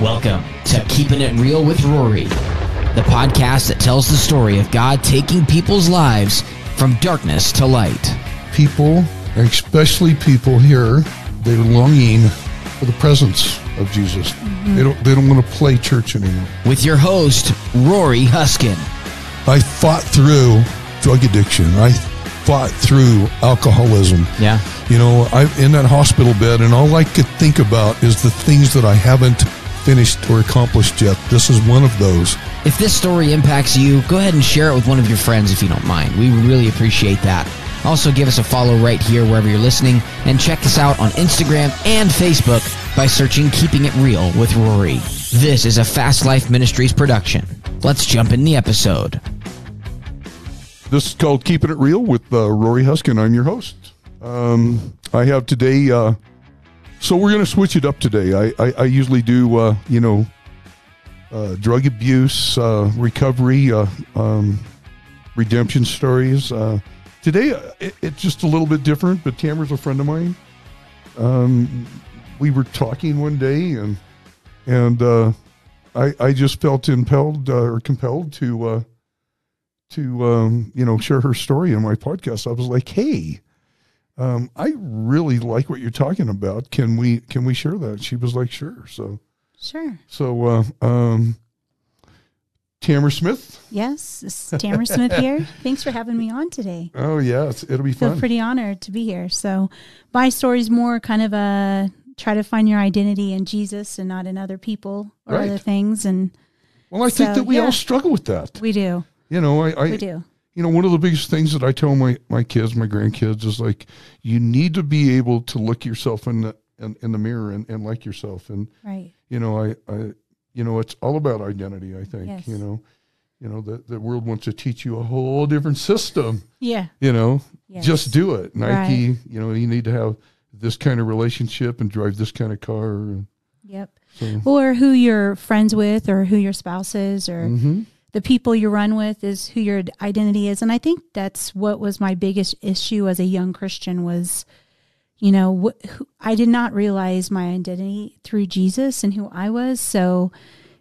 Welcome to Keeping It Real with Rory, the podcast that tells the story of God taking people's lives from darkness to light. People, especially people here, they're longing for the presence of Jesus. Mm-hmm. They don't they don't want to play church anymore. With your host, Rory Huskin. I fought through drug addiction. I fought through alcoholism. Yeah. You know, I'm in that hospital bed and all I could think about is the things that I haven't finished or accomplished yet. This is one of those. If this story impacts you, go ahead and share it with one of your friends if you don't mind. We really appreciate that. Also, give us a follow right here wherever you're listening, and check us out on Instagram and Facebook by searching Keeping It Real with Rory. This is a Fast Life Ministries production. Let's jump in the episode. This is called Keeping It Real with uh, Rory Huskin. I'm your host. Um, I have today, uh, so we're going to switch it up today. I, I, I usually do, uh, you know, uh, drug abuse, uh, recovery, uh, um, redemption stories. Uh, today, uh, it, it's just a little bit different, but Tamara's a friend of mine. Um, we were talking one day, and and I, I just felt impelled or compelled to to um, you know share her story in my podcast. I was like, hey, um, I really like what you're talking about. Can we can we share that? She was like, sure. So Sure. so uh, um, Tamara Smith. Yes, Tamara Smith here. Thanks for having me on today. Oh yeah, it's, it'll be fun. Feel pretty honored to be here. So, my story's more kind of a try to find your identity in Jesus and not in other people or Right. other things. And well, I think that we yeah. all struggle with that. we do, You know, I, I we do. You know, one of the biggest things that I tell my, my kids, my grandkids is like, you need to be able to look yourself in the, in, in the mirror and, and like yourself. And, Right. you know, I, I, you know, it's all about identity, I think, Yes. you know, you know, the, the world wants to teach you a whole different system, Yeah. you know, Yes. just do it. Nike, Right. you know, you need to have this kind of relationship and drive this kind of car. And Yep. so, Or who you're friends with, or who your spouse is, or Mhm. The people you run with is who your identity is. And I think that's what was my biggest issue as a young Christian was, you know, wh- I did not realize my identity through Jesus and who I was. So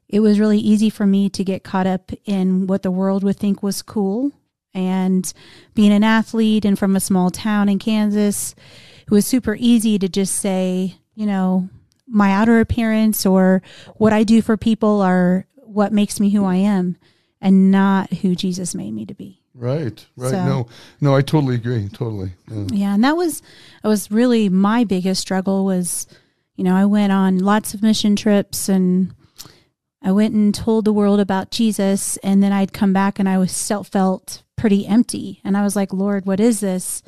it was really easy for me to get caught up in what the world would think was cool. And being an athlete and from a small town in Kansas, it was super easy to just say, you know, my outer appearance or what I do for people are what makes me who I am and not who Jesus made me to be. right, right. So- no, no, I totally agree. Totally. Yeah. Yeah, and that was that was really my biggest struggle was, you know, I went on lots of mission trips and I went and told the world about Jesus and then I'd come back and I was still felt pretty empty and I was like, "Lord, what is this?"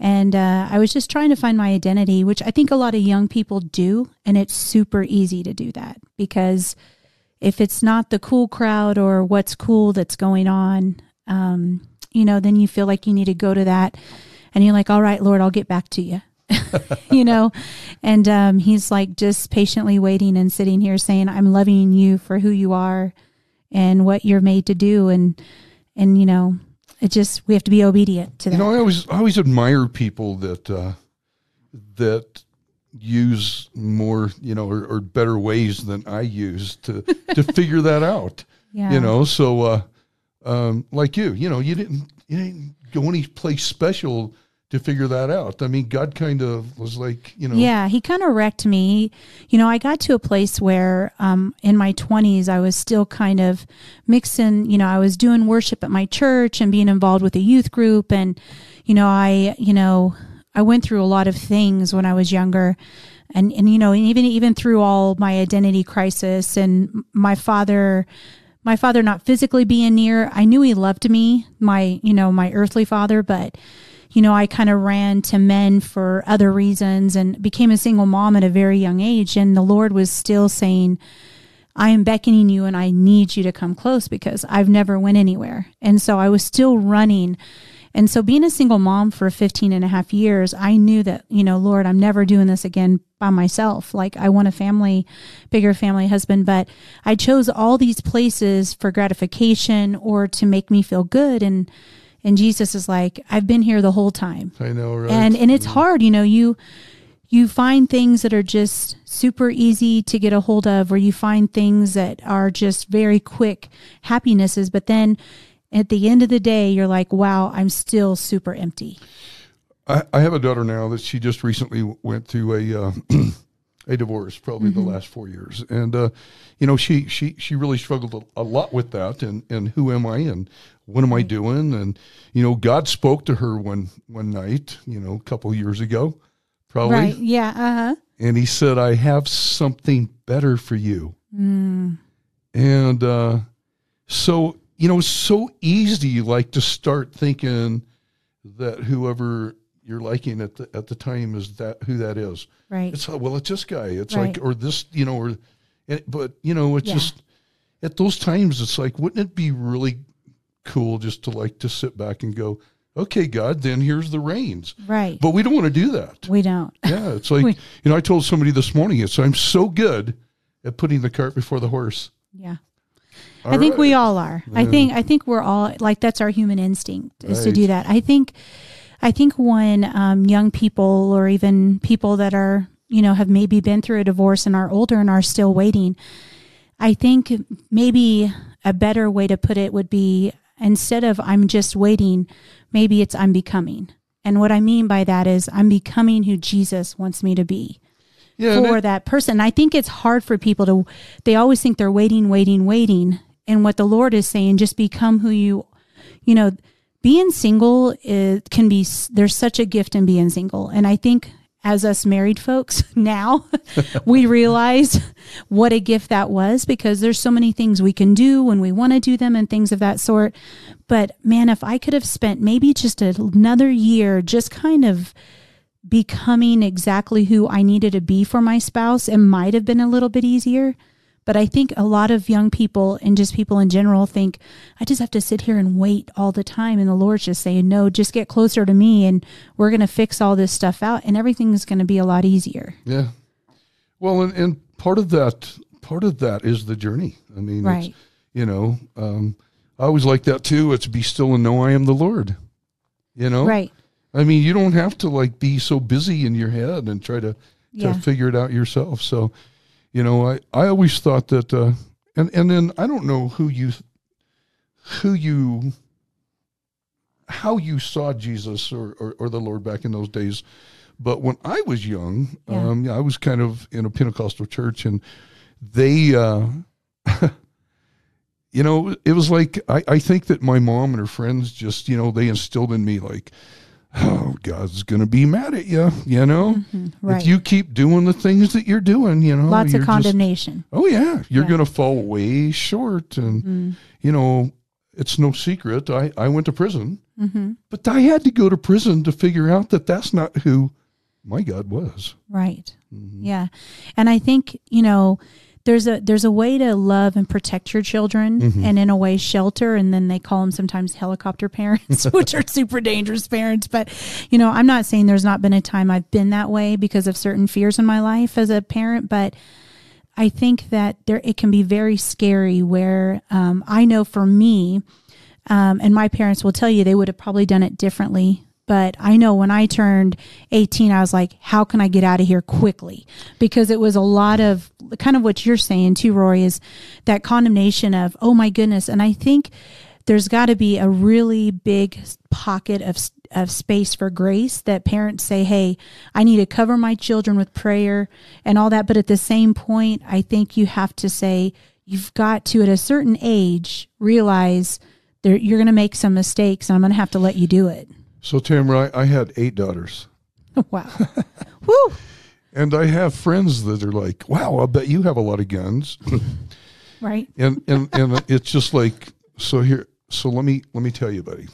And uh, I was just trying to find my identity, which I think a lot of young people do, and it's super easy to do that because if it's not the cool crowd or what's cool that's going on, um, you know, then you feel like you need to go to that and you're like, all right, Lord, I'll get back to you. you know, and um, he's like just patiently waiting and sitting here saying, I'm loving you for who you are and what you're made to do. And, and, you know, it just, we have to be obedient to that. You know, I always I always admire people that uh, that use more, you know, or, or better ways than I use to to figure that out. yeah. You know, so uh, um, like you, you know, you didn't you didn't go any place special to figure that out. I mean, God kind of was like, you know, Yeah, he kind of wrecked me. You know, I got to a place where um, in my 20s, I was still kind of mixing, you know, I was doing worship at my church and being involved with a youth group. And, you know, I, you know, I went through a lot of things when I was younger. And, and you know, and even even through all my identity crisis and my father, my father not physically being near, I knew he loved me, my, you know, my earthly father, but you know, I kind of ran to men for other reasons and became a single mom at a very young age. And the Lord was still saying, I am beckoning you and I need you to come close because I've never went anywhere. And so I was still running. And so being a single mom for 15 and a half years, I knew that, you know, Lord, I'm never doing this again by myself. Like I want a family, bigger family husband, but I chose all these places for gratification or to make me feel good. And, and Jesus is like, I've been here the whole time I know, right? and and it's mm-hmm. hard you know you you find things that are just super easy to get a hold of, or you find things that are just very quick happinesses. But then at the end of the day, you're like, wow, I'm still super empty. I, I have a daughter now that she just recently went through a uh, a divorce, probably Mm-hmm. the last four years, and uh, you know she she she really struggled a, lot with that, and and who am I, and what am I doing, and you know God spoke to her one one night, you know, a couple years ago, probably, Right. Yeah. Uh huh. and He said, "I have something better for you," Mm. and uh, so you know, it's so easy, like to start thinking that whoever you're liking at the at the time is that who that is. Right. It's well, it's this guy. It's Right. like or this, you know, or and, but you know, it's Yeah. just at those times, it's like, wouldn't it be really cool just to like to sit back and go, okay, God, then here's the reins. Right. But we don't want to do that. we don't. Yeah, it's like We- you know, I told somebody this morning, it's I'm so good at putting the cart before the horse. Yeah. All I think we all are. I think I think we're all like that's our human instinct is to do that. I think I think when um, young people or even people that are you know have maybe been through a divorce and are older and are still waiting, I think maybe a better way to put it would be instead of I'm just waiting, maybe it's I'm becoming. And what I mean by that is I'm becoming who Jesus wants me to be yeah, for it- that person. I think it's hard for people to, they always think they're waiting, waiting, waiting. And what the Lord is saying, just become who you, you know, being single is, can be, there's such a gift in being single. And I think as us married folks now, we realize what a gift that was because there's so many things we can do when we want to do them and things of that sort. But man, if I could have spent maybe just another year just kind of becoming exactly who I needed to be for my spouse, it might have been a little bit easier. But I think a lot of young people and just people in general think, I just have to sit here and wait all the time. And the Lord's just saying, no, just get closer to me and we're going to fix all this stuff out and everything's going to be a lot easier. Yeah. Well, and, and part of that, part of that is the journey. I mean, Right. it's, you know, um, I always like that too. It's be still and know I am the Lord. You know, Right. I mean, you don't have to like be so busy in your head and try to Yeah. to figure it out yourself. So, you know, I I always thought that, uh, and and then I don't know who you who you how you saw Jesus or, or, or the Lord back in those days. But when I was young, Yeah. um, yeah, I was kind of in a Pentecostal church, and they, uh, you know, it was like I, I think that my mom and her friends just, you know, they instilled in me like, oh, God's gonna be mad at you, you know, Right. if you keep doing the things that you're doing, you know, Lots of just- condemnation. oh yeah, you're Yeah. gonna fall way short, and Mm-hmm. you know, it's no secret. I I went to prison, Mm-hmm. but I had to go to prison to figure out that that's not who my God was. Right. Mm-hmm. Yeah. And I think, you know, there's a there's a way to love and protect your children Mm-hmm. and in a way shelter and then they call them sometimes helicopter parents which are super dangerous parents but you know I'm not saying there's not been a time I've been that way because of certain fears in my life as a parent but I think that there it can be very scary where um, I know for me um, and my parents will tell you they would have probably done it differently. But I know when I turned 18, I was like, how can I get out of here quickly? Because it was a lot of kind of what you're saying too, Rory, is that condemnation of, oh my goodness. And I think there's got to be a really big pocket of, of space for grace that parents say, hey, I need to cover my children with prayer and all that. But at the same point, I think you have to say, you've got to, at a certain age, realize there, you're going to make some mistakes and I'm going to have to let you do it. So Tamara, I, I had eight daughters, wow. Woo. and I have friends that are like, "Wow, I bet you have a lot of guns," Right. and and and it's just like, so here, so let me let me tell you, buddy.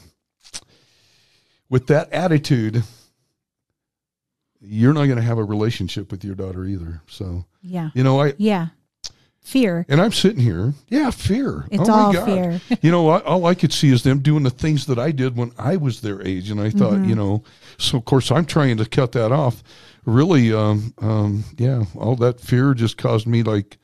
With that attitude, you're not going to have a relationship with your daughter either. So Yeah. you know, I Yeah. Fear. and I'm sitting here, yeah, fear. It's oh my all God. fear. you know, I, all I could see is them doing the things that I did when I was their age, and I thought, Mm-hmm. you know, so of course I'm trying to cut that off. Really, um, um, yeah, all that fear just caused me like,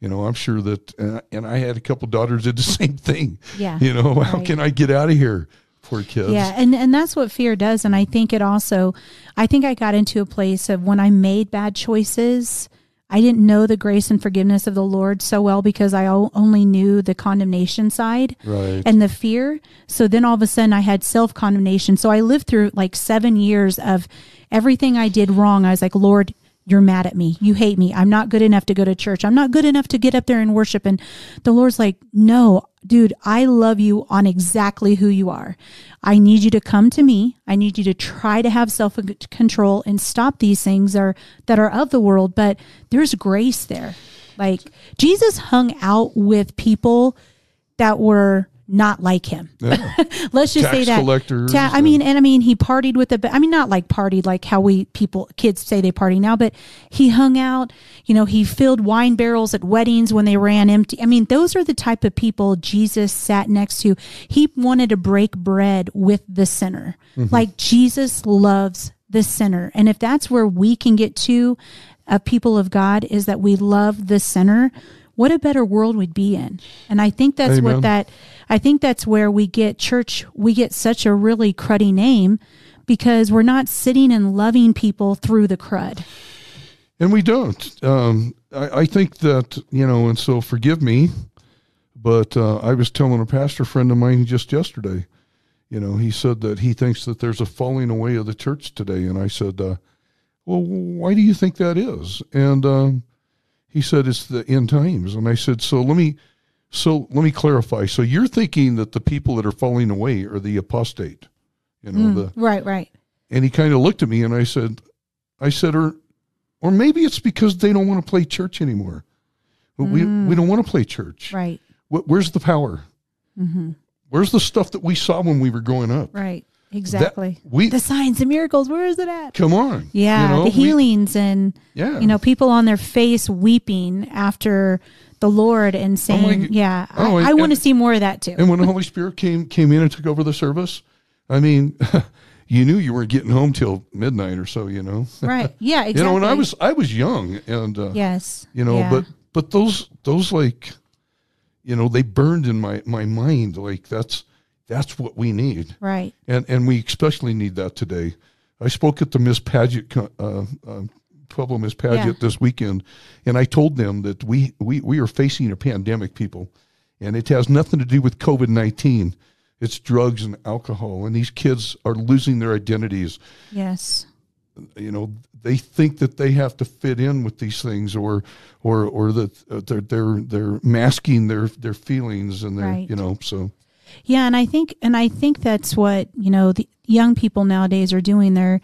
you know, I'm sure that, uh, and I had a couple daughters did the same thing. Yeah. You know, how can I get out of here? Poor kids. Yeah, and and that's what fear does and I think it also I think I got into a place of when I made bad choices, I didn't know the grace and forgiveness of the Lord so well because I only knew the condemnation side Right. and the fear. So then all of a sudden I had self condemnation. So I lived through like seven years of everything I did wrong. I was like, Lord, you're mad at me. You hate me. I'm not good enough to go to church. I'm not good enough to get up there and worship. And the Lord's like, no, dude, I love you on exactly who you are. I need you to come to me. I need you to try to have self control and stop these things are, that are of the world. But there's grace there. Like Jesus hung out with people that were not like him. Yeah. Let's just Tax say that. collectors Ta- I mean, and I mean, he partied with the. I mean, not like partied like how we people kids say they party now, but he hung out. You know, he filled wine barrels at weddings when they ran empty. I mean, those are the type of people Jesus sat next to. He wanted to break bread with the sinner. Mm-hmm. Like Jesus loves the sinner, and if that's where we can get to, a people of God, is that we love the sinner. What a better world we'd be in. And I think that's Amen. what that I think that's where we get church we get such a really cruddy name because we're not sitting and loving people through the crud. And we don't. Um, I, I think that, you know, and so forgive me, but uh, I was telling a pastor friend of mine just yesterday, you know, he said that he thinks that there's a falling away of the church today. And I said, uh, well, why do you think that is? And um, he said, it's the end times. And I said, so let me. So let me clarify. So you're thinking that the people that are falling away are the apostate, you know, mm, the Right, right. and he kind of looked at me and I said, I said, or, or maybe it's because they don't want to play church anymore. But We, mm. we don't want to play church. Right. Wh- Where's the power? Mm-hmm. Where's the stuff that we saw when we were growing up? Right. Exactly. we- the signs, and miracles, where is it at? Come on. Yeah, You know, the we- healings and yeah. you know, people on their face weeping after the Lord and saying, my "Yeah, oh, I, I want to see more of that too." And when the Holy Spirit came came in and took over the service, I mean, you knew you weren't getting home till midnight or so. You know. right? Yeah, exactly. You know, and I was I was young, and uh, yes, you know yeah. but but those those like you know they burned in my my mind like that's that's what we need. Right, and and we especially need that today. I spoke at the miss paget uh, uh, pueblo miss paget Yeah. this weekend and i told them that we we we are facing a pandemic people and it has nothing to do with covid-19 it's drugs and alcohol and these kids are losing their identities. Yes, you know they think that they have to fit in with these things or or or that uh, they're they're they're masking their their feelings and their Right. you know so yeah. And I think, and I think that's what you know the young people nowadays are doing. They're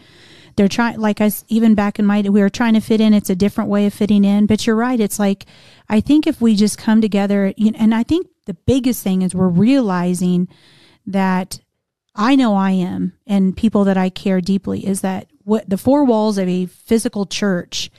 they're trying, like I even back in my we were trying to fit in. It's a different way of fitting in. But you're right. It's like I think if we just come together, you know, and I think the biggest thing is we're realizing that I know I am, and people that I care deeply is that what the four walls of a physical church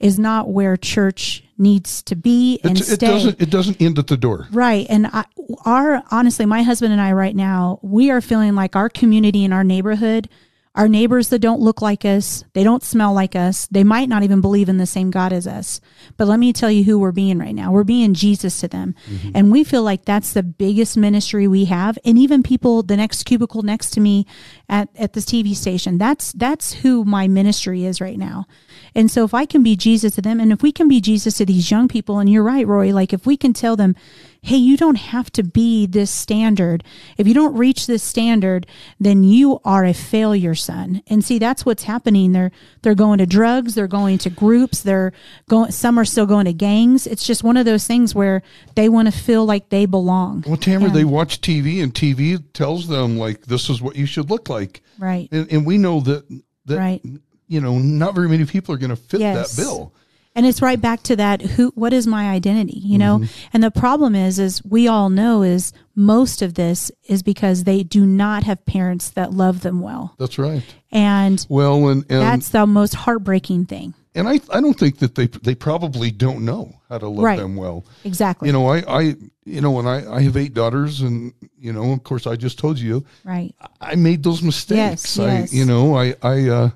is not where church needs to be and it, it doesn't it doesn't end at the door Right. And I, our, honestly, my husband and I right now, we are feeling like our community and our neighborhood, our neighbors that don't look like us, they don't smell like us, they might not even believe in the same God as us. But let me tell you who we're being right now. We're being Jesus to them. Mm-hmm. And we feel like that's the biggest ministry we have. And even people, the next cubicle next to me at, at this TV station, that's, that's who my ministry is right now. And so if I can be Jesus to them and if we can be Jesus to these young people, and you're right, Roy, like if we can tell them, hey, you don't have to be this standard. If you don't reach this standard, then you are a failure, son. And see, that's what's happening. They're they're going to drugs, they're going to groups, they're going some are still going to gangs. It's just one of those things where they want to feel like they belong. well Tamara And- they watch TV and TV tells them like this is what you should look like Right. and, and we know that that Right. You know not very many people are going to fit Yes. that bill and it's right back to that who what is my identity you know Mm-hmm. and the problem is is we all know is most of this is because they do not have parents that love them well that's right and well and and that's the most heartbreaking thing and I I don't think that they they probably don't know how to love Right. them well exactly you know I I you know and I I have eight daughters and you know of course I just told you right I made those mistakes. Yes, yes. You know, I, I, uh,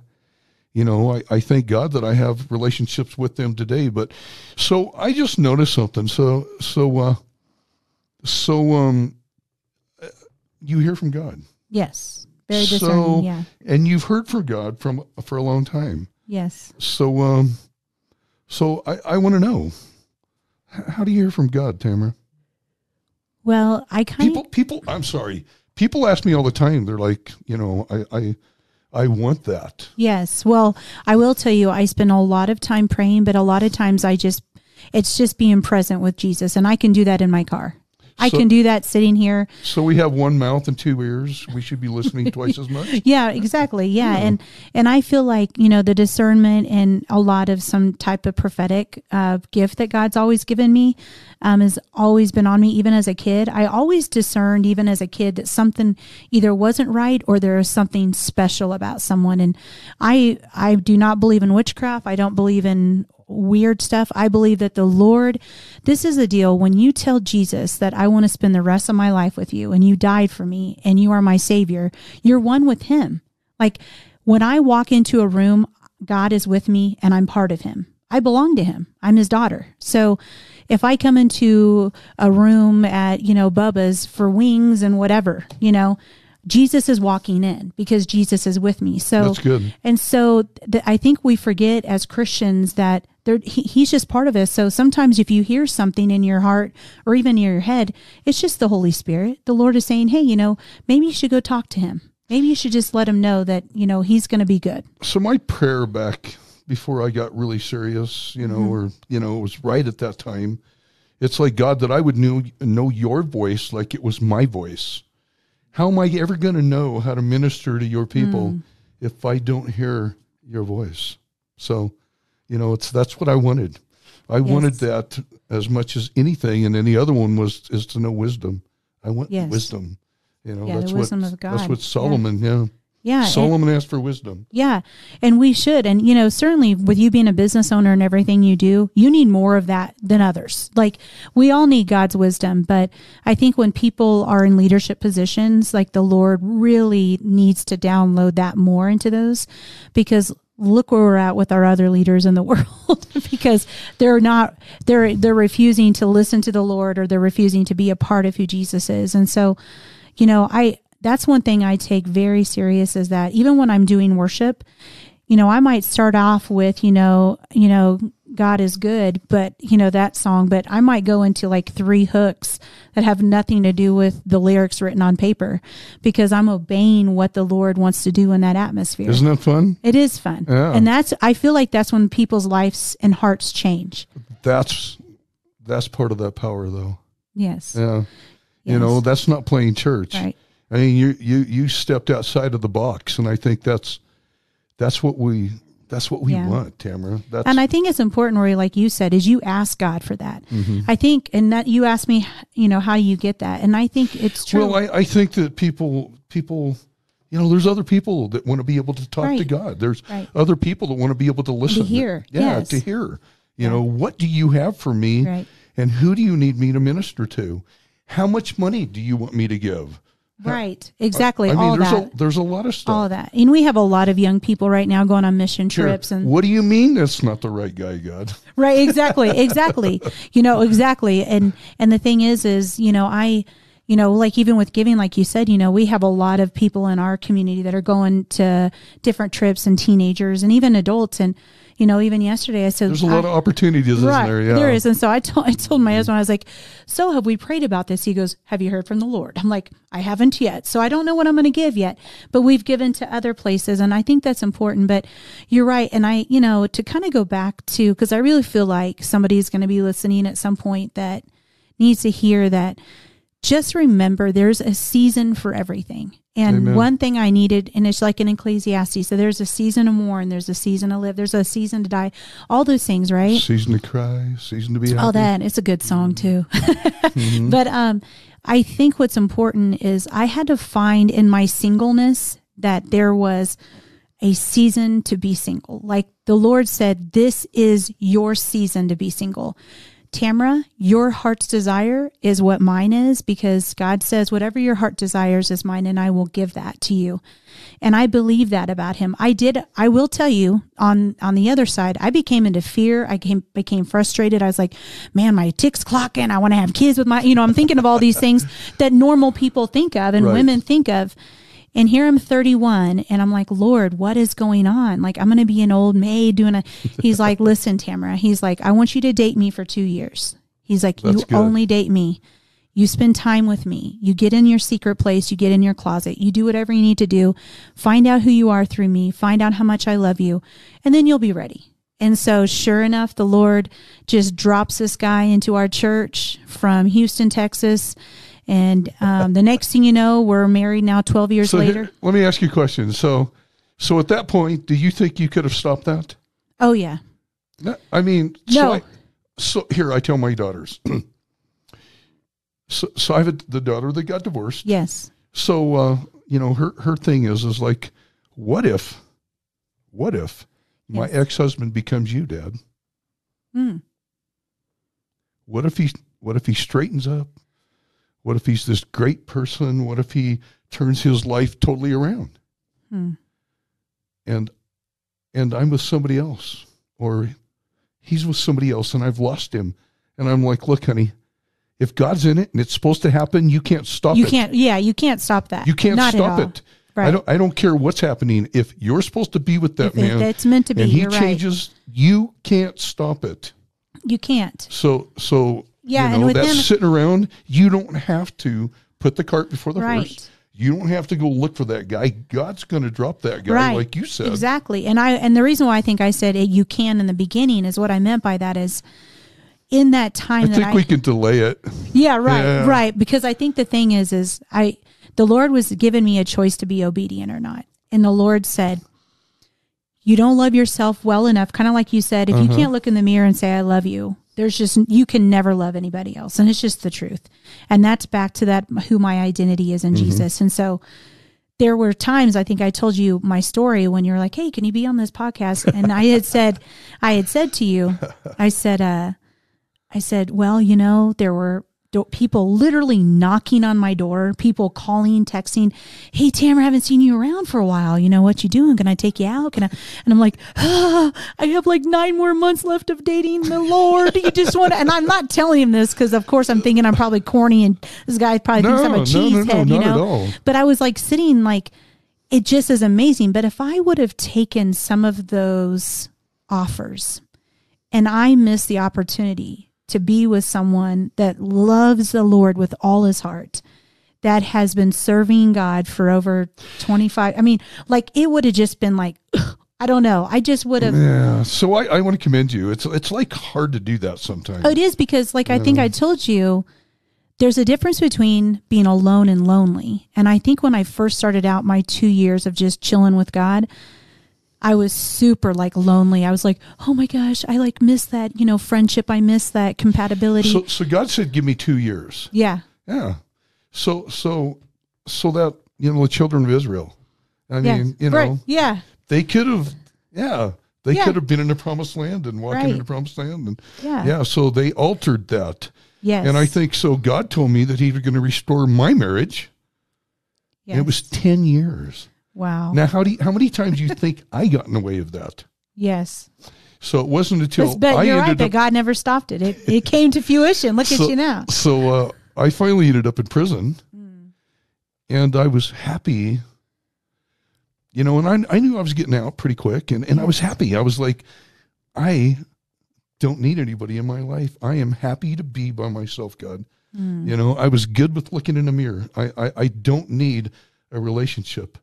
you know, I, I thank God that I have relationships with them today. But so I just noticed something. So, so, uh, so, um, uh, you hear from God. Yes. Very So- discerning. yeah. and you've heard from God from for a long time. Yes. So, um, so I, I want to know, how do you hear from God, Tamara? Well, I kind of People, people. I'm sorry. People ask me all the time. They're like, you know, I, I, I want that. Yes. Well, I will tell you, I spend a lot of time praying, but a lot of times I just, it's just being present with Jesus. And I can do that in my car. I So- can do that sitting here. So we have one mouth and two ears. We should be listening twice as much. Yeah, exactly. Yeah. And, and I feel like, you know, the discernment and a lot of some type of prophetic uh, gift that God's always given me um, has always been on me, even as a kid. I always discerned, even as a kid, that something either wasn't right or there was something special about someone. And I, I do not believe in witchcraft. I don't believe in weird stuff. I believe that the Lord, this is the deal. When you tell Jesus that I want to spend the rest of my life with you and you died for me and you are my savior, you're one with him. Like when I walk into a room, God is with me and I'm part of him. I belong to him. I'm his daughter. So if I come into a room at, you know, Bubba's for wings and whatever, you know, Jesus is walking in because Jesus is with me. So That's good. and so th- I think we forget as Christians that he, he's just part of us. So sometimes if you hear something in your heart or even in your head, it's just the Holy Spirit. The Lord is saying, hey, you know, maybe you should go talk to him. Maybe you should just let him know that, you know, he's going to be good. So my prayer back before I got really serious, you know, mm-hmm. or you know, it was right at that time. It's like God that I would know know your voice like it was my voice. How am I ever going to know how to minister to your people hmm. if I don't hear your voice? So, you know, it's that's what I wanted. I wanted that as much as anything, and any other one was is to know wisdom. I want Yes. wisdom. You know, Yeah, the that's wisdom what of that's what Solomon. Yeah, Yeah. And- Solomon asked for wisdom. Yeah. And we should. And, you know, certainly with you being a business owner and everything you do, you need more of that than others. Like we all need God's wisdom. But I think when people are in leadership positions, like the Lord really needs to download that more into those because look where we're at with our other leaders in the world because they're not they're they're refusing to listen to the Lord or they're refusing to be a part of who Jesus is. And so, you know, I that's one thing I take very serious is that even when I'm doing worship, you know, I might start off with, you know, you know, God is good, but you know that song, but I might go into like three hooks that have nothing to do with the lyrics written on paper because I'm obeying what the Lord wants to do in that atmosphere. Isn't that fun? it is fun. Yeah. And that's I feel like that's when people's lives and hearts change. That's that's part of that power, though. Yes. Yeah, you know, that's not playing church. Right. I mean, you you you stepped outside of the box, and I think that's that's what we that's what we Yeah. want, Tamara. That's And I think it's important, Rory, like you said, is you ask God for that. Mm-hmm. I think, and that you asked me, you know, how do you get that? And I think it's true. well, I, I think that people people. You know, there's other people that want to be able to talk to God. There's Right. other people that want to be able to listen. To hear, Yeah, yes. to hear. You know, what do you have for me? Right. And who do you need me to minister to? How much money do you want me to give? Right. Exactly. I mean, all there's that. a there's a lot of stuff. all that. And we have a lot of young people right now going on mission Sure. trips and what do you mean that's not the right guy, God? right exactly exactly you know exactly and and the thing is is you know i you know like even with giving like you said you know we have a lot of people in our community that are going to different trips and teenagers and even adults and you know even yesterday i said There's a lot of opportunities, Right, there? Yeah. there is, and so I told I told my husband I was like, "So have we prayed about this?" He goes, "Have you heard from the Lord?" I'm like, "I haven't yet, so I don't know what I'm going to give yet, but we've given to other places, and I think that's important." But you're right, and I, you know, to kind of go back to because I really feel like somebody's going to be listening at some point that needs to hear that. Just remember, there's a season for everything. And Amen. one thing I needed, and it's like in Ecclesiastes, so there's a season to mourn, there's a season to live, there's a season to die, all those things, right? Season to cry, season to be happy. all that it's a good song too but um i think what's important is i had to find in my singleness that there was a season to be single like the lord said this is your season to be single Tamara, your heart's desire is what mine is because God says, whatever your heart desires is mine, and I will give that to you. And I believe that about him. I did, I will tell you on, on the other side, I became into fear. I came, became frustrated. I was like, man, my tick's clocking. I want to have kids with my, you know, I'm thinking of all these things that normal people think of and Right. women think of. And here I'm 31 and I'm like, Lord, what is going on? Like, I'm going to be an old maid doing a. He's like, listen, Tamara. He's like, I want you to date me for two years. He's like, That's you good. only date me. You spend time with me. You get in your secret place. You get in your closet. You do whatever you need to do. Find out who you are through me. Find out how much I love you. And then you'll be ready. And so, sure enough, the Lord just drops this guy into our church from Houston, Texas. And um, the next thing you know, we're married now 12 years So here- later. let me ask you a question. So, so at that point, do you think you could have stopped that? Oh, yeah. No, I mean, so, No. I, so here I tell my daughters. so, so I have a, the daughter that got divorced. Yes. So, uh, you know, her her thing is is like, what if, what if my Yes. ex husband becomes you, Dad? Mm. What if he what if he straightens up? What if he's this great person? What if he turns his life totally around? Hmm. And and I'm with somebody else or he's with somebody else and I've lost him. And I'm like, look, honey, if God's in it and it's supposed to happen, you can't stop You it. You can't, yeah, you can't stop that. You can't Not stop it. Right. I don't I don't care what's happening. If you're supposed to be with that If man it's meant to be, and he you're right. changes, you can't stop it. You can't. So so Yeah, you and know, with that's sitting around. You don't have to put the cart before the Right. horse. You don't have to go look for that guy. God's going to drop that guy, right. like you said. Exactly. And I and the reason why I think I said it, you can in the beginning is what I meant by that is in that time I that think I we can delay it. Yeah, right, Yeah. right. Because I think the thing is, is I the Lord was giving me a choice to be obedient or not, and the Lord said, "You don't love yourself well enough." Kind of like you said, if you Uh-huh. can't look in the mirror and say, "I love you," there's just you can never love anybody else, and it's just the truth. And that's back to that who my identity is in Mm-hmm. Jesus, and so. There were times I think I told you my story when you're like, "Hey, can you be on this podcast?" And I had said, I had said to you, I said, uh, I said, well, you know, there were do- people literally knocking on my door, people calling, texting, "Hey, Tamara, I haven't seen you around for a while. You know what you doing? Can I take you out? Can I?" And I'm like, ah, "I have like nine more months left of dating the Lord. You just want to?" And I'm not telling him this because, of course, I'm thinking I'm probably corny, and this guy probably thinks I'm No, a no, cheesehead. no, no, you not know, but I was like sitting like it just is amazing. But if I would have taken some of those offers and I missed the opportunity to be with someone that loves the Lord with all his heart, that has been serving God for over 25. I mean, like it would have just been like, I don't know. I just would have. Yeah. So I, I want to commend you. It's it's like hard to do that sometimes. Oh, it is because, like, I think I told you, there's a difference between being alone and lonely. And I think when I first started out my two years of just chilling with God, I was super like lonely. I was like, oh my gosh, I like miss that, you know, friendship. I miss that compatibility. So so God said, "Give me two years." yeah. Yeah. So so so that you know the children of Israel. I mean, you know, right. Yeah. they could have. Yeah. They Yeah. could have been in the promised land and walking Right. in the promised land, and Yeah. yeah. So they altered that, Yes. and I think so. God told me that He was going to restore my marriage. yes. And it was ten years. Wow. Now, how do you, how many times do you think I got in the way of that? yes. So it wasn't until But, I you're right. up. God never stopped it. It, it came to fruition. Look so, at you now. So uh, I finally ended up in prison, Hmm. and I was happy. You know, and I I knew I was getting out pretty quick, and, and I was happy. I was like, I don't need anybody in my life. I am happy to be by myself, God. Hmm. You know, I was good with looking in the mirror. I, I, I don't need a relationship.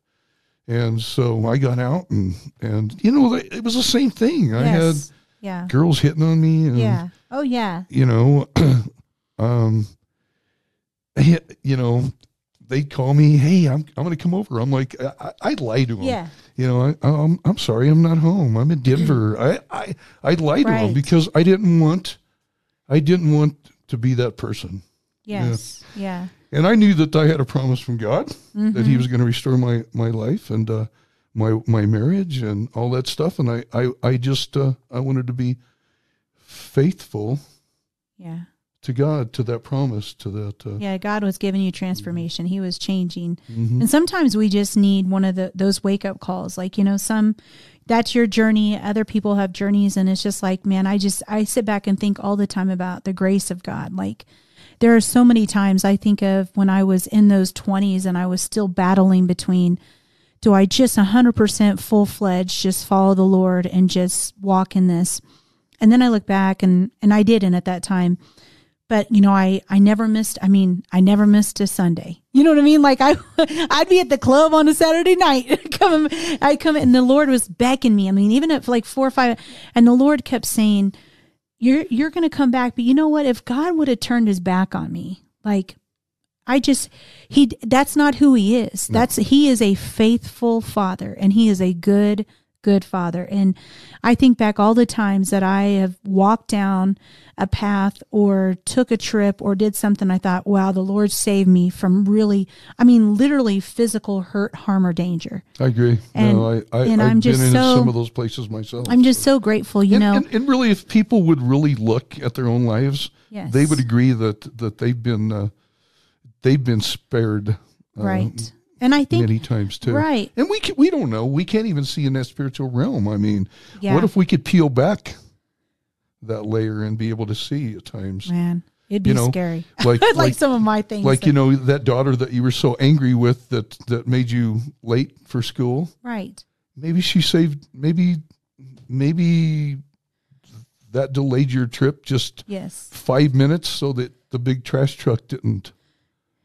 And so I got out and, and, you know, it was the same thing. I had yeah. girls hitting on me and, Yeah. Oh, yeah. you know, um, you know, they'd call me, Hey, I'm, I'm going to come over. I'm like, I, I- I'd lie to them. Yeah. You know, I, I'm, I'm sorry, I'm not home. I'm in Denver. I, I, I'd lie to them because I didn't want, I didn't want to be that person. Yes. Yeah. And I knew that I had a promise from God that Mm-hmm. He was going to restore my my life and uh, my my marriage and all that stuff. And I I, I just uh, I wanted to be faithful Yeah. To God, to that promise, to that. Uh, Yeah, God was giving you transformation. He was changing. And sometimes we just need one of the those wake up calls. Like, you know, some that's your journey. Other people have journeys and it's just like, man, I just I sit back and think all the time about the grace of God. Like there are so many times I think of when I was in those 20s and I was still battling between do I just 100% full fledged just follow the Lord and just walk in this? And then I look back and and I didn't at that time but you know i i never missed i mean i never missed a sunday. You know what i mean? Like i i'd be at the club on a saturday night come i come and the lord was beckoning me. I mean even at like four or five and the lord kept saying you're you're gonna come back but you know what? If god would have turned his back on me like I just he that's not who he is. That's he is a faithful father and he is a good good father. And I think back all the times that I have walked down a path or took a trip or did something I thought, wow, the Lord saved me from really I mean literally physical hurt, harm or danger. I agree. And- no, I, I, and I've I'm been just in so- some of those places myself. I'm just so grateful, you and, know. and, and really, if people would really look at their own lives, Yes. they would agree that that they've been uh, they've been spared uh, right. And I think many times too. right. And we can, we don't know. We can't even see in that spiritual realm. I mean, Yeah. what if we could peel back that layer and be able to see at times? man, it'd be you know, scary. like like, like some of my things. like that- you know that daughter that you were so angry with that that made you late for school. right. Maybe she saved. Maybe maybe that delayed your trip just Yes. five minutes so that the big trash truck didn't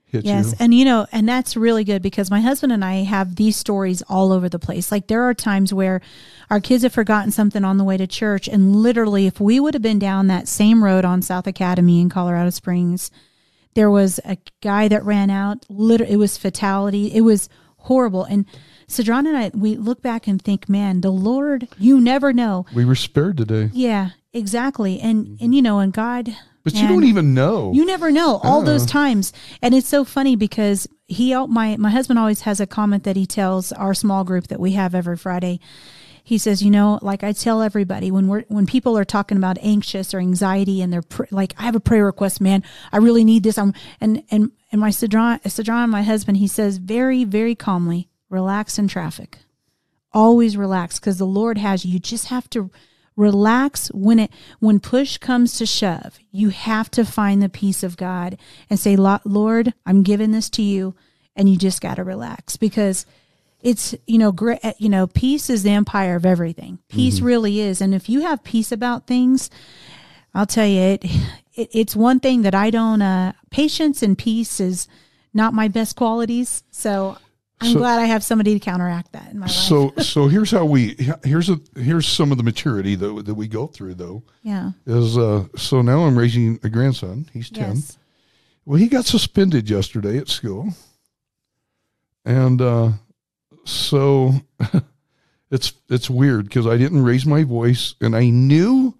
hit Yes, you. and you know, and that's really good because my husband and I have these stories all over the place. Like there are times where our kids have forgotten something on the way to church, and literally, if we would have been down that same road on South Academy in Colorado Springs, there was a guy that ran out. Literally, it was fatality. It was horrible. And Sadron and I, we look back and think, man, the Lord, you never know. We were spared today, Yeah, exactly. And and you know, and God, but you don't even know. you never know all those Uh. times, and it's so funny because he my my husband always has a comment that he tells our small group that we have every Friday. He says, you know, like I tell everybody when we're when people are talking about anxious or anxiety and they're pr- like, I have a prayer request, man. I really need this. I'm and and and my Sadron, Sadron, my husband, he says very very calmly, relax in traffic always relax because the lord has you you just have to relax when it when push comes to shove you have to find the peace of god and say lord i'm giving this to you and you just got to relax because it's you know great you know peace is the empire of everything. Peace really is and if you have peace about things i'll tell you it, it it's one thing that i don't uh patience and peace is not my best qualities so i'm So- glad i have somebody to counteract that in my life So so here's how we here's a here's some of the maturity that that we go through though yeah is uh so now I'm raising a grandson. He's ten. yes Well, he got suspended yesterday at school, and uh, so it's it's weird because I didn't raise my voice, and I knew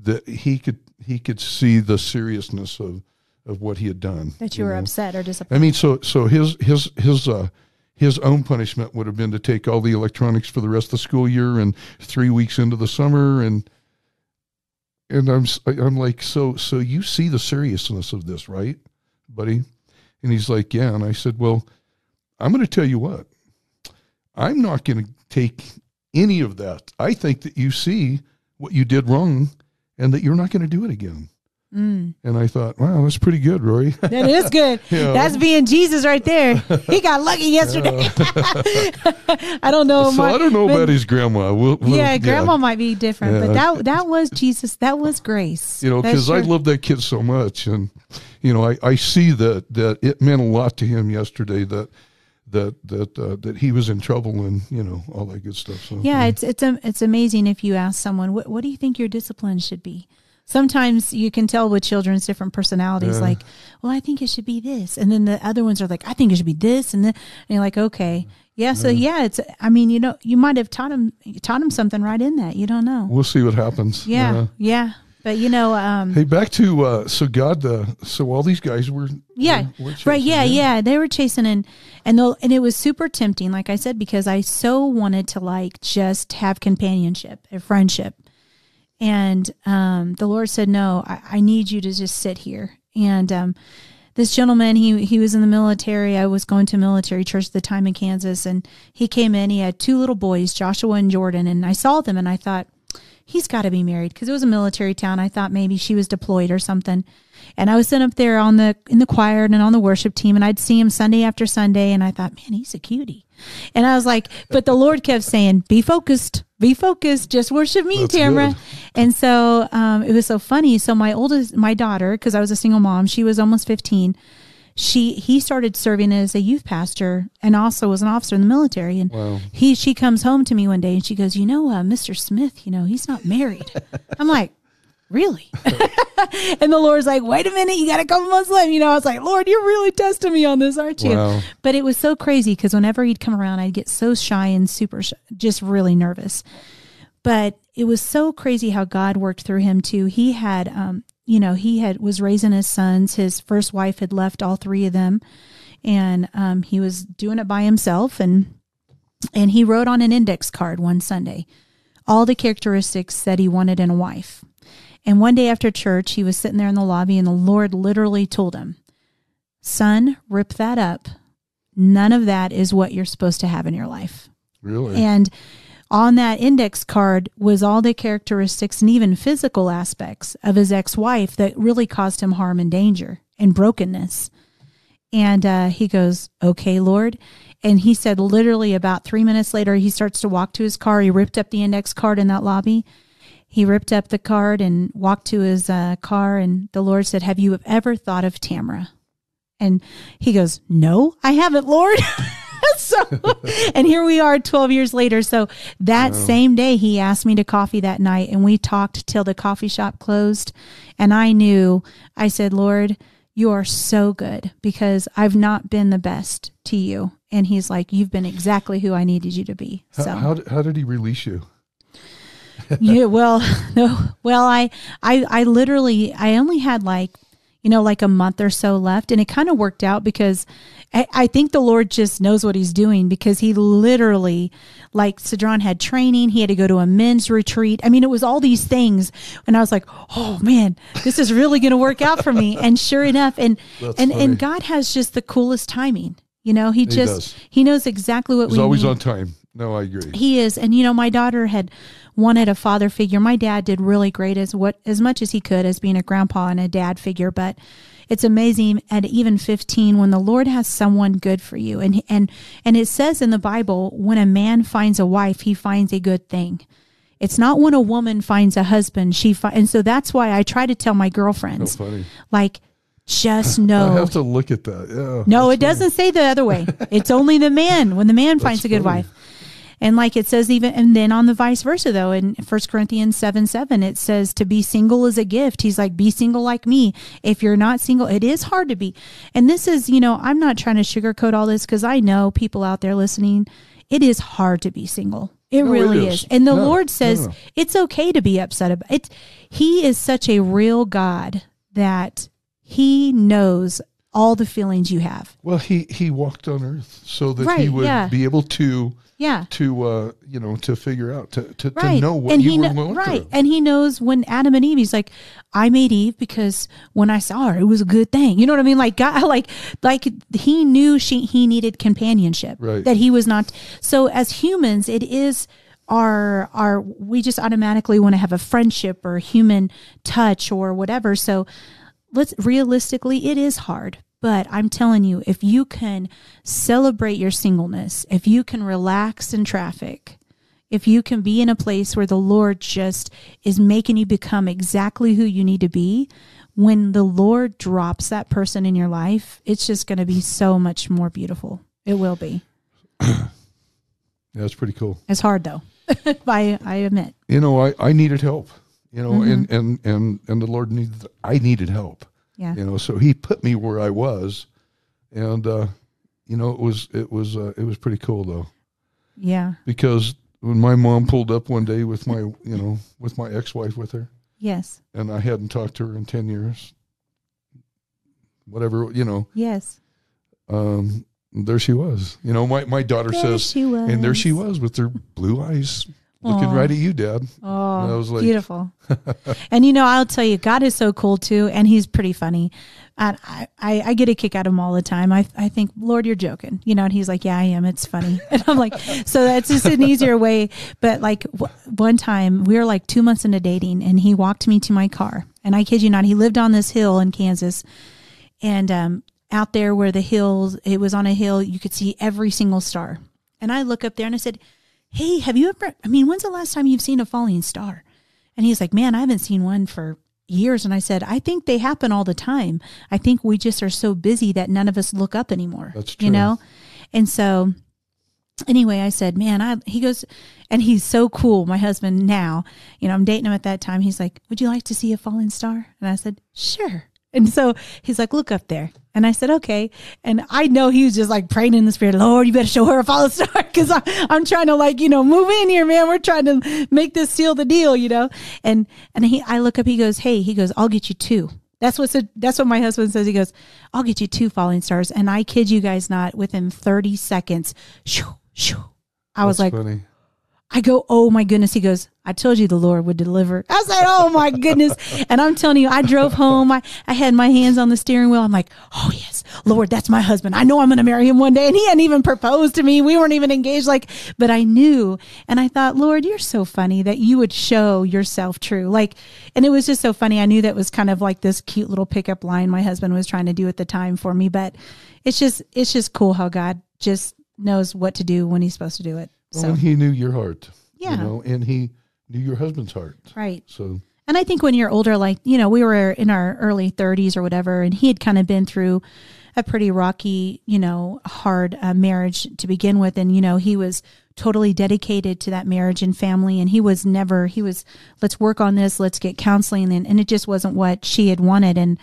that he could he could see the seriousness of of what he had done. that you were know? upset or disappointed. I mean, so so his his his uh his own punishment would have been to take all the electronics for the rest of the school year and three weeks into the summer. And and I'm I'm like so so you see the seriousness of this right buddy? And he's like yeah. And I said well I'm going to tell you what. I'm not going to take any of that. I think that you see what you did wrong and that you're not going to do it again Mm. and I thought wow that's pretty good Rory That is good. Yeah. That's being Jesus right there. He got lucky yesterday. I don't know. so my- I don't know but- about his grandma. We'll, we'll- yeah, grandma might be different, but that that was Jesus. That was grace. You know, because I love that kid so much, and you know, I, I see that that it meant a lot to him yesterday that that that uh, that he was in trouble and you know all that good stuff. So Yeah, it's it's a, it's amazing if you ask someone, what what do you think your discipline should be? Sometimes you can tell with children's different personalities. Yeah. Like, well, I think it should be this, and then the other ones are like, I think it should be this, and then and you're like, okay, yeah. So yeah, it's. I mean, you know, you might have taught him taught him something right in that. You don't know. we'll see what happens. Yeah, Uh, yeah. But you know, um, hey, back to uh, so God. Uh, so all these guys were yeah, were, were right. Yeah, him. yeah. They were chasing and and the, and it was super tempting, like I said, because I so wanted to like just have companionship, a friendship, And um, the Lord said, No, I, I need you to just sit here. And um, this gentleman, he he was in the military. I was going to military church at the time in Kansas, and he came in. He had two little boys, Joshua and Jordan, and I saw them, and I thought, he's got to be married because it was a military town. I thought maybe she was deployed or something. And I was sitting up there on the in the choir and on the worship team, and I'd see him Sunday after Sunday, and I thought, man, he's a cutie. And I was like, but the Lord kept saying, be focused, be focused, just worship me, That's Tamara. good. And so um, it was so funny. So my oldest, my daughter, because I was a single mom, she was almost fifteen. She he started serving as a youth pastor and also was an officer in the military. And Wow. he she comes home to me one day and she goes, you know, uh, Mr. Smith, you know, he's not married. I'm like, really? and the Lord's like, wait a minute, you got a couple months left. You know, I was like, Lord, you're really testing me on this, aren't you? Wow. But it was so crazy because whenever he'd come around, I'd get so shy and super, sh- just really nervous. But it was so crazy how God worked through him too. He had, um, you know, he had was raising his sons. His first wife had left all three of them, and um, he was doing it by himself. And and he wrote on an index card one Sunday all the characteristics that he wanted in a wife. And one day after church, he was sitting there in the lobby, and the Lord literally told him, Son, rip that up. None of that is what you're supposed to have in your life. Really? And on that index card was all the characteristics and even physical aspects of his ex wife that really caused him harm and danger and brokenness. And uh, he goes, Okay, Lord. And he said, literally, about three minutes later, he starts to walk to his car. He ripped up the index card in that lobby. He ripped up the card and walked to his uh, car. And the Lord said, Have you ever thought of Tamara? And he goes, No, I haven't, Lord. so, and here we are 12 years later. So that same day, he asked me to coffee that night, and we talked till the coffee shop closed. And I knew, I said, Lord, you are so good because I've not been the best to you. And he's like, You've been exactly who I needed you to be. So, how, did- how did he release you? Yeah, well, no, well, I, I, I literally, I only had like, you know, like a month or so left, and it kind of worked out because I, I think the Lord just knows what He's doing because He literally, like, Cedron had training, he had to go to a men's retreat. I mean, it was all these things, and I was like, oh man, this is really going to work out for me. And sure enough, and That's and funny. and God has just the coolest timing. You know, He just does. He knows exactly what He's we always need. on time. No, I agree. He is, and you know, my daughter had wanted a father figure. My dad did really great as what as much as he could as being a grandpa and a dad figure, but it's amazing at even 15 when the Lord has someone good for you. And and and it says in the Bible, when a man finds a wife, he finds a good thing. It's not when a woman finds a husband, she fi- and so that's why I try to tell my girlfriends funny. like just I know have to look at that. Yeah. no, it doesn't say the other way. It's only the man when the man finds a good funny. wife. And like it says even and then on the vice versa though in 1 Corinthians 7 7 it says to be single is a gift. He's like be single like me. If you're not single, it is hard to be. And this is, you know, I'm not trying to sugarcoat all this cuz I know people out there listening, it is hard to be single. It No, really is. is. And the No, Lord says no. it's okay to be upset about it. He is such a real God that he knows all the feelings you have. Well, he he walked on Earth so that he would yeah. be able to Yeah. to uh you know to figure out to to, right. to know what and you he were going right. through. And he knows when Adam and Eve, he's like, I made Eve because when I saw her, it was a good thing. You know what I mean? Like God, like like he knew she he needed companionship. Right. That he was not. So as humans, it is our our we just automatically want to have a friendship or human touch or whatever. So let's realistically, it is hard. But I'm telling you, if you can celebrate your singleness, if you can relax in traffic, if you can be in a place where the Lord just is making you become exactly who you need to be, when the Lord drops that person in your life, it's just going to be so much more beautiful. It will be. Yeah, it's pretty cool. It's hard though. I I admit. You know, I I needed help. You know, Mm-hmm. and and and and the Lord needed. I needed help. Yeah. You know, so He put me where I was, and uh, you know, it was it was uh, it was pretty cool though Yeah. because when my mom pulled up one day with my you know with my ex wife with her, Yes. and I hadn't talked to her in ten years. Whatever you know, Yes. um, there she was. You know, my my daughter There says, and there she was with her blue eyes looking Aw. right at you, Dad. Oh, And I was like, beautiful. and you know, I'll tell you, God is so cool too, and He's pretty funny. And I, I, I get a kick out of him all the time. I, I think, Lord, you're joking, you know. And He's like, Yeah, I am. It's funny. And I'm like, so that's just an easier way. But like w- one time, we were like two months into dating, and he walked me to my car, and I kid you not, he lived on this hill in Kansas, and um, out there where the hills, it was on a hill, you could see every single star. And I look up there and I said, Hey, have you ever, I mean, when's the last time you've seen a falling star? And he's like, Man, I haven't seen one for years. And I said, I think they happen all the time. I think we just are so busy that none of us look up anymore. That's true. You know? And so anyway, I said, Man, I he goes and he's so cool, my husband now. You know, I'm dating him at that time. He's like, Would you like to see a falling star? And I said, Sure. And so he's like, Look up there. And I said, Okay. And I know he was just like praying in the spirit, Lord, you better show her a falling star. Cause I, I'm trying to like, you know, move in here, man. We're trying to make this seal the deal, you know? And, and he, I look up, he goes, Hey, he goes, I'll get you two. That's what said, that's what my husband says. He goes, I'll get you two falling stars. And I kid you guys not, within 30 seconds, shoo, shoo, I was That's like, funny. I go, oh my goodness. He goes, I told you the Lord would deliver. I said, oh my goodness. And I'm telling you, I drove home. I, I had my hands on the steering wheel. I'm like, oh yes, Lord, that's my husband. I know I'm going to marry him one day. And he hadn't even proposed to me. We weren't even engaged. Like, but I knew. And I thought, Lord, you're so funny that you would show yourself true. Like, and it was just so funny. I knew that was kind of like this cute little pickup line my husband was trying to do at the time for me. But it's just, it's just cool how God just knows what to do when he's supposed to do it. Well, So, and he knew your heart. Yeah. You know, and he knew your husband's heart. right. So And I think when you're older, like, you know, we were in our early 30s or whatever, and he had kind of been through a pretty rocky, you know, hard uh, marriage to begin with. And, you know, he was totally dedicated to that marriage and family. And he was never, he was, let's work on this, let's get counseling. And, and it just wasn't what she had wanted. And,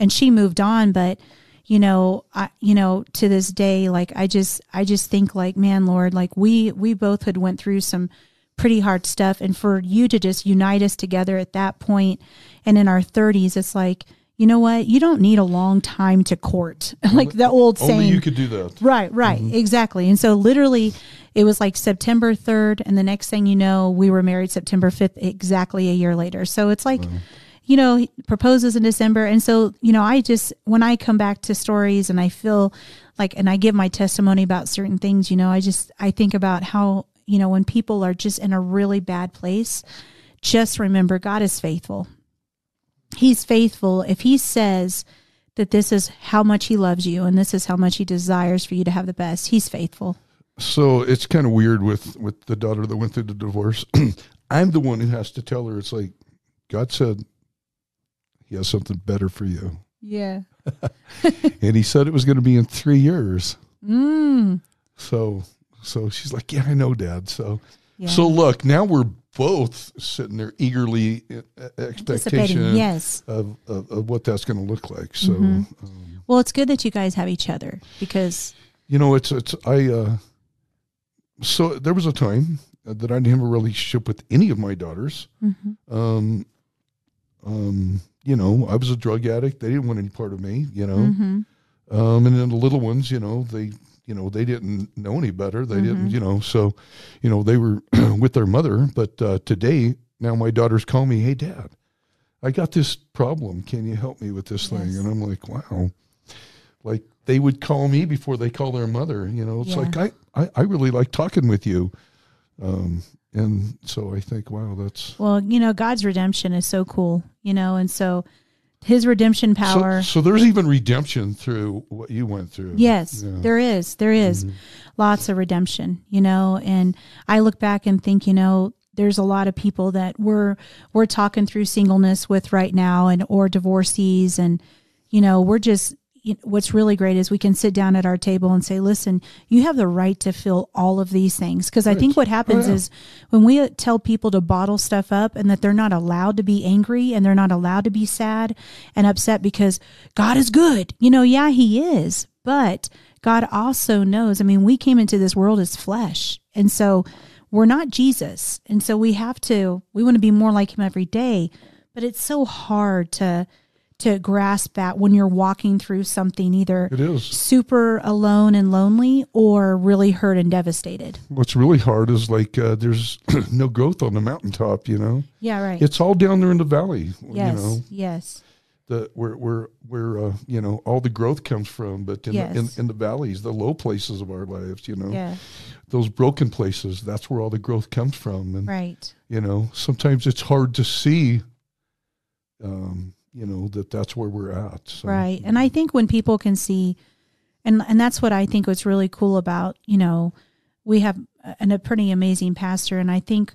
and she moved on. But, you know, I, you know, to this day, like, I just, I just think like, man, Lord, like we, we both had went through some, pretty hard stuff. And for you to just unite us together at that point and in our 30s it's like you know what? You don't need a long time to court. Like the old saying. only you could do that. right right. Mm-hmm. Exactly. And so literally it was like september 3rd and the next thing you know we were married september 5th exactly a year later. So it's like you know he proposes in december. And so you know i just when i come back to stories and i feel like and i give my testimony about certain things you know i just i think about how you know when people are just in a really bad place just remember god is faithful he's faithful if he says that this is how much he loves you and this is how much he desires for you to have the best he's faithful So it's kind of weird with with the daughter that went through the divorce. I'm the one who has to tell her it's like God said he has something better for you. yeah And he said it was going to be in 3 years. mm. So so she's like, "Yeah, I know, dad." So yeah so look, now we're both sitting there eagerly uh, expectation yes of, of, of what that's going to look like. So Mhm. um, well it's good that you guys have each other because you know, it's it's I uh so there was a time that I didn't have a relationship with any of my daughters. mhm, Um um you know, I was a drug addict. They didn't want any part of me, you know. mhm, Um and then the little ones, you know, they you know, they didn't know any better. They didn't, Mhm. you know, so you know, they were with their mother, but uh today now my daughters call me, "Hey dad, I got this problem. Can you help me with this thing?" And I'm like, "Wow." Like they would call me before they call their mother, you know. It's Yeah. like I, I I really like talking with you. Um and so I think, wow, that's well you know god's redemption is so cool you know and so his redemption power So, so there's even redemption through what you went through. Yes, Yeah. there is. There is Mhm. lots of redemption, you know, and I look back and think, you know, there's a lot of people that we're we're talking through singleness with right now and or divorcees and you know, we're just what's really great is we can sit down at our table and say, "Listen, you have the right to feel all of these things." Because I think what happens Oh, yeah. is when we uh, tell people to bottle stuff up and that they're not allowed to be angry and they're not allowed to be sad and upset because God is good. You know, yeah, He is, but God also knows. I mean, we came into this world as flesh, and so we're not Jesus, and so we have to. We want to be more like Him every day, but it's so hard to to grasp that when you're walking through something either It is. super alone and lonely or really hurt and devastated. What's really hard is like uh, there's no growth on the mountaintop. You know, Yeah, right. it's all down there in the valley. yes. You know, yes. the where where where uh, you know all the growth comes from. But in, the, in in the valleys, the low places of our lives, you know, Yeah. those broken places, that's where all the growth comes from. And Right. you know, sometimes it's hard to see. Um, you know that that's where we're at. So. Right. And I think when people can see and and that's what I think what's really cool about, you know, we have a, a pretty amazing pastor and I think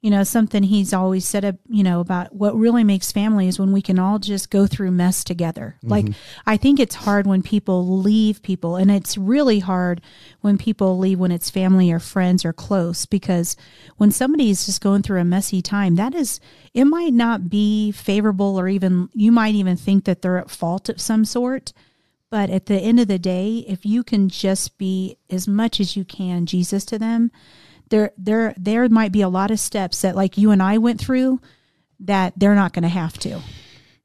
you know something he's always said up you know about what really makes family is when we can all just go through mess together. Mm-hmm. Like i think it's hard when people leave people and it's really hard when people leave when it's family or friends or close because when somebody is just going through a messy time that is it might not be favorable or even you might even think that they're at fault of some sort. But at the end of the day if you can just be as much as you can jesus to them there there there might be a lot of steps that like you and I went through that they're not going to have to.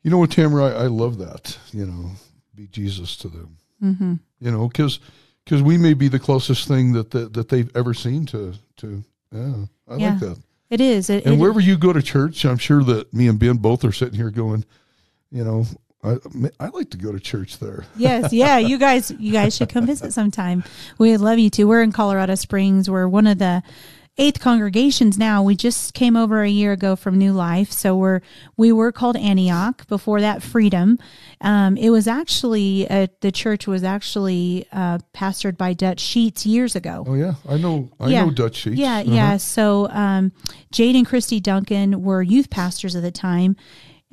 You know what, Tamara? I, I love that. You know, be Jesus to them. Mm-hmm. You know, because because we may be the closest thing that that, that they've ever seen to to. Yeah, I Yeah. like that. It is. It, And it- wherever you go to church, I'm sure that me and Ben both are sitting here going, you know, I I like to go to church there. yes, yeah. You guys, you guys should come visit sometime. We'd love you to. We're in Colorado Springs. We're one of the eighth congregations now. We just came over a year ago from New Life, so we're we were called Antioch. Before that, Freedom. Um, it was actually uh, the church was actually uh, pastored by Dutch Sheets years ago. Oh yeah, I know. I Yeah. know Dutch sheets. Yeah, Uh-huh. yeah. So um, Jade and Christy Duncan were youth pastors at the time,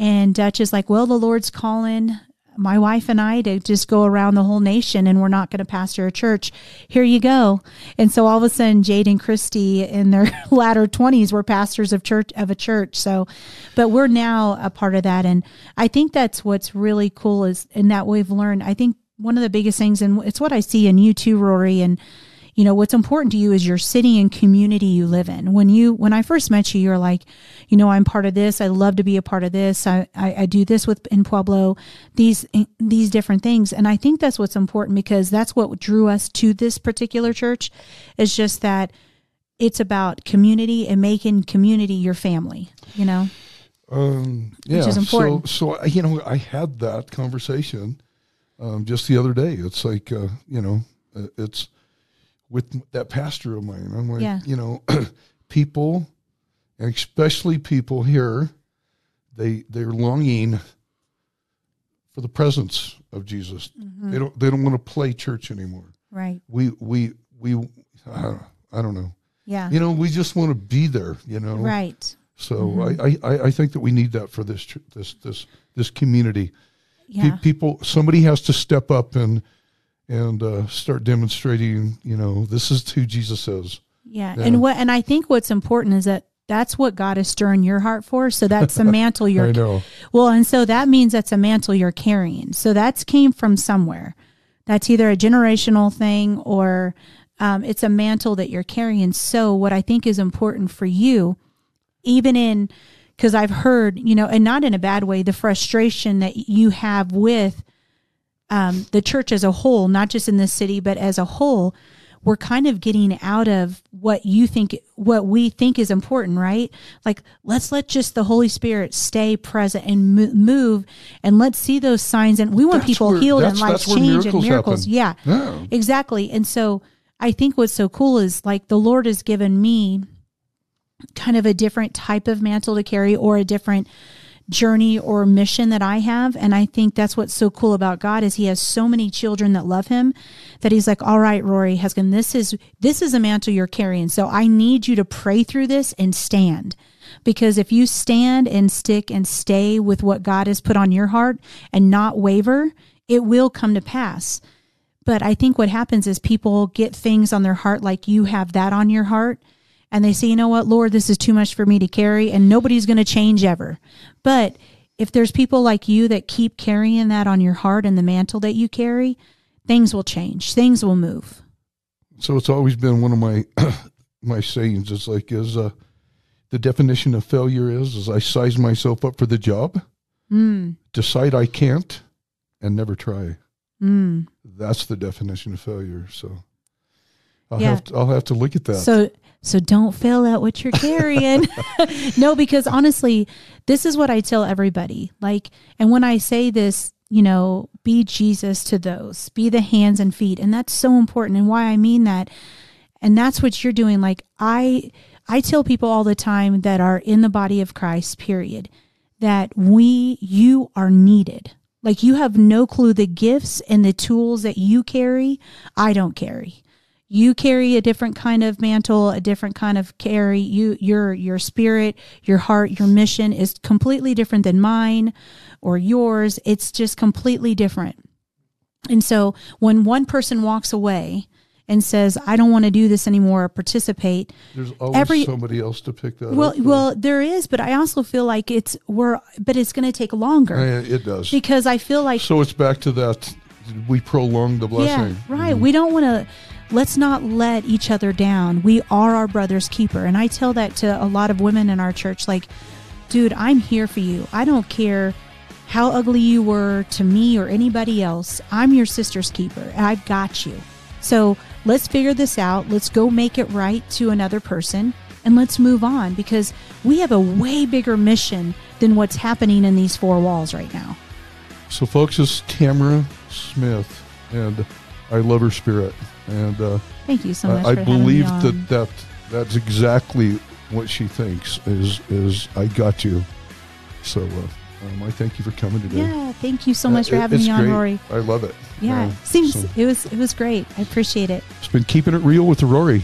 and Dutch is like, "Well, the Lord's calling my wife and I to just go around the whole nation, and we're not going to pastor a church. Here you go." And so all of a sudden, Jade and Christy in their latter twenties were pastors of church of a church. So, but we're now a part of that, and I think that's what's really cool is, and that we've learned. I think one of the biggest things, and it's what I see in you too, Rory, and you know what's important to you is your city and community you live in. When you when i first met you you're like you know i'm part of this. I love to be a part of this. I i, I do this with in pueblo these these different things. And i think that's what's important because that's what drew us to this particular church is just that it's about community and making community your family you know? Um, yeah. So, so you know, I had that conversation um, just the other day. It's like, uh, you know, uh, it's with that pastor of mine. I'm like, Yeah. you know, people, and especially people here, they they're longing for the presence of Jesus. Mm-hmm. They don't they don't want to play church anymore. right We we we I don't, I don't know. yeah You know, we just want to be there. You know, right so Mm-hmm. I, I, I think that we need that for this this this this community. Pe- yeah people, somebody has to step up and and uh, start demonstrating. You know, this is who Jesus is. Yeah. Yeah. And what and I think what's important is that that's what God is stirring your heart for. So that's a mantle you're I know. well, and so that means that's a mantle you're carrying. So that's came from somewhere. That's either a generational thing or um, it's a mantle that you're carrying. So what I think is important for you, even in because I've heard, you know, and not in a bad way, the frustration that you have with um, the church as a whole, not just in this city, but as a whole, we're kind of getting out of what you think, what we think is important, right? Like, let's let just the Holy Spirit stay present and move, and let's see those signs. And we want That's people where- healed and life change and miracles miracles. Yeah, Yeah. exactly. And so I think what's so cool is like the Lord has given me kind of a different type of mantle to carry or a different journey or mission that I have. And I think that's what's so cool about God is he has so many children that love him that he's like all right Rory Heskin this is this is a mantle you're carrying. So I need you to pray through this and stand. Because if you stand and stick and stay with what God has put on your heart and not waver it will come to pass. But I think what happens is people get things on their heart like you have that on your heart and they say, you know what, Lord, this is too much for me to carry, and nobody's going to change ever. But if there's people like you that keep carrying that on your heart and the mantle that you carry, things will change, things will move. So it's always been one of my my sayings. It's like is uh, the definition of failure is is I size myself up for the job, Mm. decide I can't, and never try. Mm. That's the definition of failure. So I'll Yeah. have to, I'll have to look at that. So so don't fill out what you're carrying. no, because honestly, this is what I tell everybody. Like, and when I say this, you know, be Jesus to those, be the hands and feet, and that's so important. And why I mean that, and that's what you're doing. Like I, I tell people all the time that are in the body of Christ. Period. That we, you are needed. Like you have no clue the gifts and the tools that you carry. I don't carry you carry a different kind of mantle a different kind of carry you your your spirit your heart your mission is completely different than mine or yours it's just completely different and so when one person walks away and says i don't want to do this anymore or participate There's always every- somebody else to pick that well well there is but i also feel like it's we're but it's going to take longer Eh, it does. because i feel like So it's back to that. We prolong the blessing. Yeah, right. We don't want to. Let's not let each other down. We are our brother's keeper, and I tell that to a lot of women in our church. Like, dude, I'm here for you. I don't care how ugly you were to me or anybody else. I'm your sister's keeper, I've got you. So let's figure this out. Let's go make it right to another person, and let's move on because we have a way bigger mission than what's happening in these four walls right now. So, folks, is Tamara Smith, and I love her spirit, and uh, Thank you so much. I, I for having me believe that that that's exactly what she thinks. Is is I got you. So, uh, um, I thank you for coming today. Yeah, thank you so Uh, much for having me on, great. Rory. I love it. Yeah, Uh, seems so it was it was great. I appreciate it. it's been keeping it real with Rory.